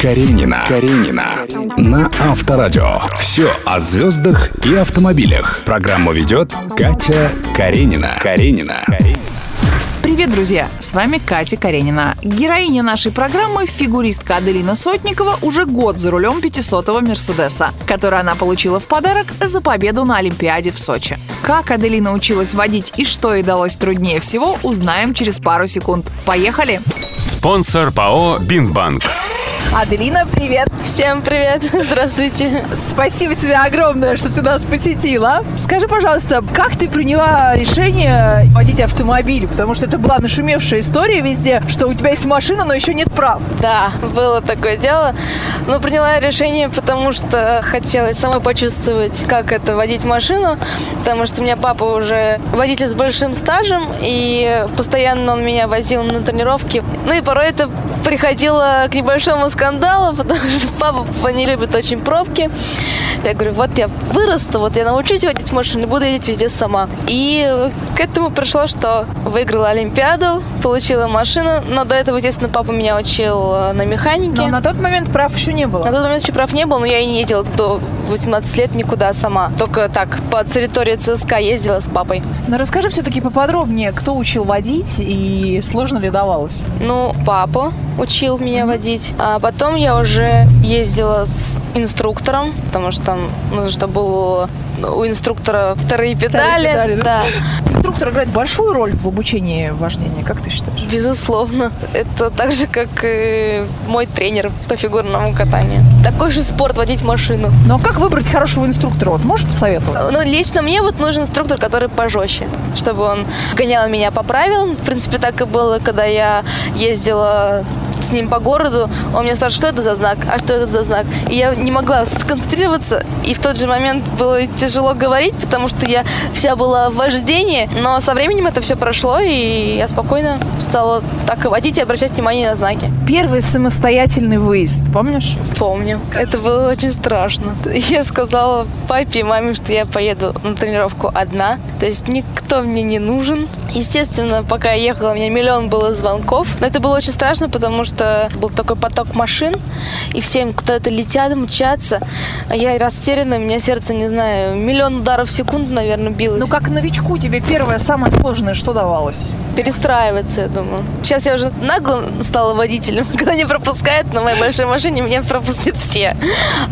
Каренина. Каренина. На Авторадио. Все о звездах и автомобилях. Программу ведет Катя Каренина. Каренина. Привет, друзья! С вами Катя Каренина. Героиня нашей программы – фигуристка Аделина Сотникова уже год за рулем 500-го Мерседеса, который она получила в подарок за победу на Олимпиаде в Сочи. Как Аделина училась водить и что ей далось труднее всего, узнаем через пару секунд. Поехали! Спонсор ПАО «Бинбанк». Аделина, привет! Всем привет! Здравствуйте! Спасибо тебе огромное, что ты нас посетила. Скажи, пожалуйста, как ты приняла решение водить автомобиль? Потому что это была нашумевшая история везде, что у тебя есть машина, но еще нет прав. Да, было такое дело. Но приняла решение, потому что хотелось самой почувствовать, как это водить машину. Потому что у меня папа уже водитель с большим стажем, и постоянно он меня возил на тренировки. Ну и порой это приходило к небольшому скандалу, потому что папа не любит очень пробки. Я говорю, вот я вырасту, вот я научусь водить машину, буду ездить везде сама. И к этому пришло, что выиграла Олимпиаду, получила машину, но до этого, естественно, папа меня учил э, на механике. Но на тот момент прав еще не было. На тот момент еще прав не было, но я и не ездила до 18 лет никуда сама. Только так, по территории ЦСКА ездила с папой. Но расскажи все-таки поподробнее, кто учил водить и сложно ли давалось? Ну, папа учил меня водить. А потом я уже ездила с инструктором, потому что там нужно, чтобы было у инструктора вторые педали. педали, да? да. Инструктор играет большую роль в обучении вождения, как ты считаешь? Безусловно. Это так же, как и мой тренер по фигурному катанию. Такой же спорт водить машину. Ну а как выбрать хорошего инструктора? Вот можешь посоветовать? Ну, лично мне вот нужен инструктор, который пожестче, чтобы он гонял меня по правилам. В принципе, так и было, когда я ездила с ним по городу, он меня спрашивает, что это за знак, а что это за знак. И я не могла сконцентрироваться, и в тот же момент было тяжело говорить, потому что я вся была в вождении, но со временем это все прошло, и я спокойно стала так водить и обращать внимание на знаки. Первый самостоятельный выезд, помнишь? Помню. Это было очень страшно. Я сказала папе и маме, что я поеду на тренировку одна, то есть никто мне не нужен. Естественно, пока я ехала, у меня миллион было звонков, но это было очень страшно, потому что был такой поток машин, и всем куда-то летят, мчатся, а я растеряна, у меня сердце, не знаю, миллион ударов в секунду, наверное, билось. Ну, как новичку тебе первое, самое сложное, что давалось? Перестраиваться, я думаю. Сейчас я уже нагло стала водителем. Когда не пропускают на моей большой машине, меня пропустят все.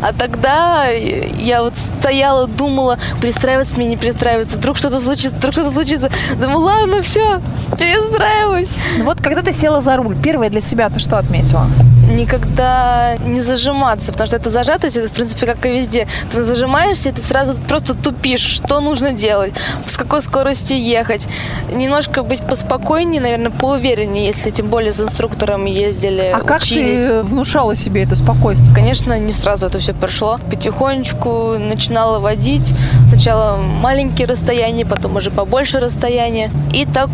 А тогда я вот стояла, думала, перестраиваться мне, не перестраиваться. Вдруг что-то случится, вдруг что-то случится. Думаю, ладно, все, перестраиваюсь. Ну вот, когда ты села за руль, первое для себя ты что отметила? Никогда не зажиматься, потому что это зажатость, это, в принципе, как и везде. Ты зажимаешься, и ты сразу просто тупишь, что нужно делать, с какой скоростью ехать. Немножко быть поспокойнее, наверное, поувереннее, если тем более с инструктором ездили, А как учились. ты внушала себе это спокойствие? Конечно, не сразу это все прошло. Потихонечку начинала водить. Сначала маленькие расстояния, потом уже побольше расстояния. И так,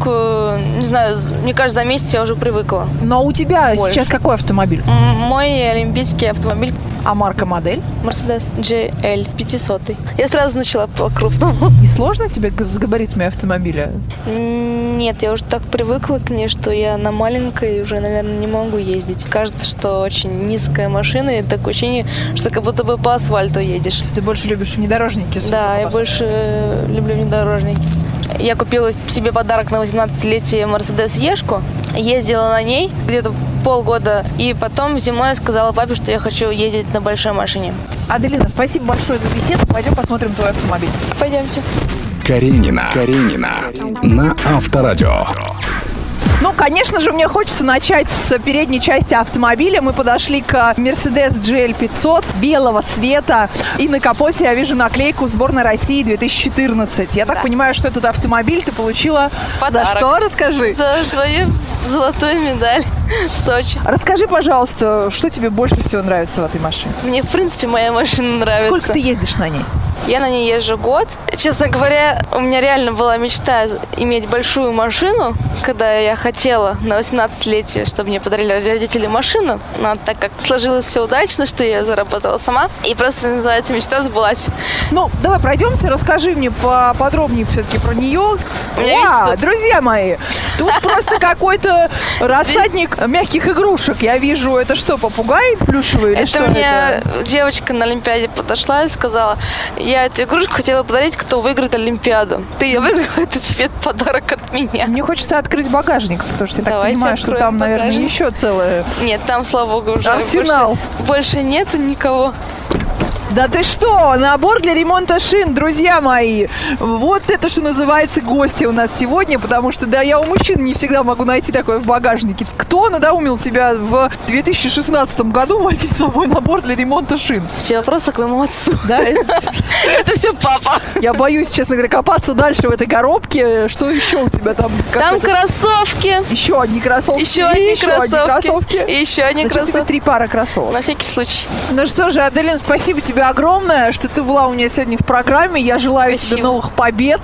не знаю, мне кажется, за месяц я уже привыкла. Но у тебя Больше. сейчас какой автомобиль? Мой олимпийский автомобиль А марка, модель? Mercedes GL 500. Я сразу начала по крупному. Не сложно тебе с габаритами автомобиля? Нет, я уже так привыкла к ней, что я на маленькой уже, наверное, не могу ездить. Кажется, что очень низкая машина, и такое ощущение, что как будто бы по асфальту едешь. То есть ты больше любишь внедорожники? Да, я больше э, люблю внедорожники. Я купила себе подарок на 18-летие Mercedes Ешку. Ездила на ней где-то полгода. И потом зимой я сказала папе, что я хочу ездить на большой машине. Аделина, спасибо большое за беседу. Пойдем посмотрим твой автомобиль. Пойдемте. Каренина. Каренина. На Авторадио. Ну, конечно же, мне хочется начать с передней части автомобиля. Мы подошли к Mercedes GL 500 белого цвета. И на капоте я вижу наклейку «Сборная России 2014». Я так Да. понимаю, что этот автомобиль ты получила за Подарок. что? Расскажи. За свою золотую медаль в Сочи. Расскажи, пожалуйста, что тебе больше всего нравится в этой машине? Мне, в принципе, моя машина нравится. Сколько ты ездишь на ней? Я на ней езжу год. Честно говоря, у меня реально была мечта иметь большую машину, когда я хотела на 18-летие, чтобы мне подарили родители машину. Но так как сложилось все удачно, что я заработала сама, и просто называется мечта сбылась. Ну, давай пройдемся, расскажи мне поподробнее все-таки про нее. Тут... друзья мои, тут просто какой-то рассадник мягких игрушек. Я вижу, это что, попугай плюшевый или это что мне это? девочка на Олимпиаде подошла и сказала, я эту игрушку хотела подарить, кто выиграет Олимпиаду. Ты ее выиграла, это тебе подарок от меня. Мне хочется открыть багажник, потому что я Давайте так понимаю, что там, багажник. наверное, еще целое. Нет, там, слава богу, уже Арсенал. Больше, больше нет никого. Да ты что? Набор для ремонта шин, друзья мои. Вот это, что называется, гости у нас сегодня, потому что, да, я у мужчин не всегда могу найти такое в багажнике. Кто надоумил себя в 2016 году возить с собой набор для ремонта шин? Все вопросы к моему отцу. Да, это- Это все папа. я боюсь, честно говоря, копаться дальше в этой коробке. Что еще у тебя там? Там кроссовки. Еще одни кроссовки. Еще одни еще одни кроссовки. еще одни кроссовки. три пары кроссовок? На всякий случай. Ну что же, Аделин, спасибо тебе огромное, что ты была у меня сегодня в программе. Я желаю тебе Спасибо. новых побед.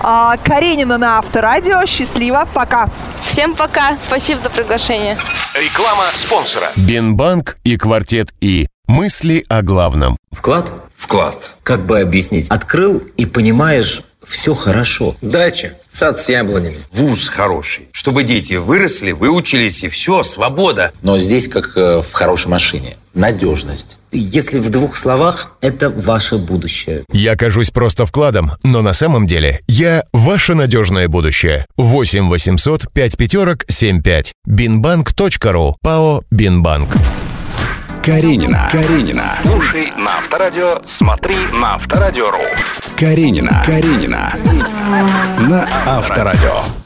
А, Каренина на Авторадио. Счастливо. Пока. Всем пока. Спасибо за приглашение. Реклама спонсора. Бинбанк и квартет И. Мысли о главном. Вклад? Вклад. Как бы объяснить? Открыл и понимаешь, все хорошо. Дача. Сад с яблонями. Вуз хороший. Чтобы дети выросли, выучились и все, свобода. Но здесь, как э, в хорошей машине, надежность. Если в двух словах, это ваше будущее. Я кажусь просто вкладом, но на самом деле я ваше надежное будущее. 8 800 5 пятерок 75. Бинбанк.ру. ПАО Бинбанк. Каренина. Каренина. Слушай на Авторадио, смотри на Авторадио.ру. Каренина. Каренина. На Авторадио.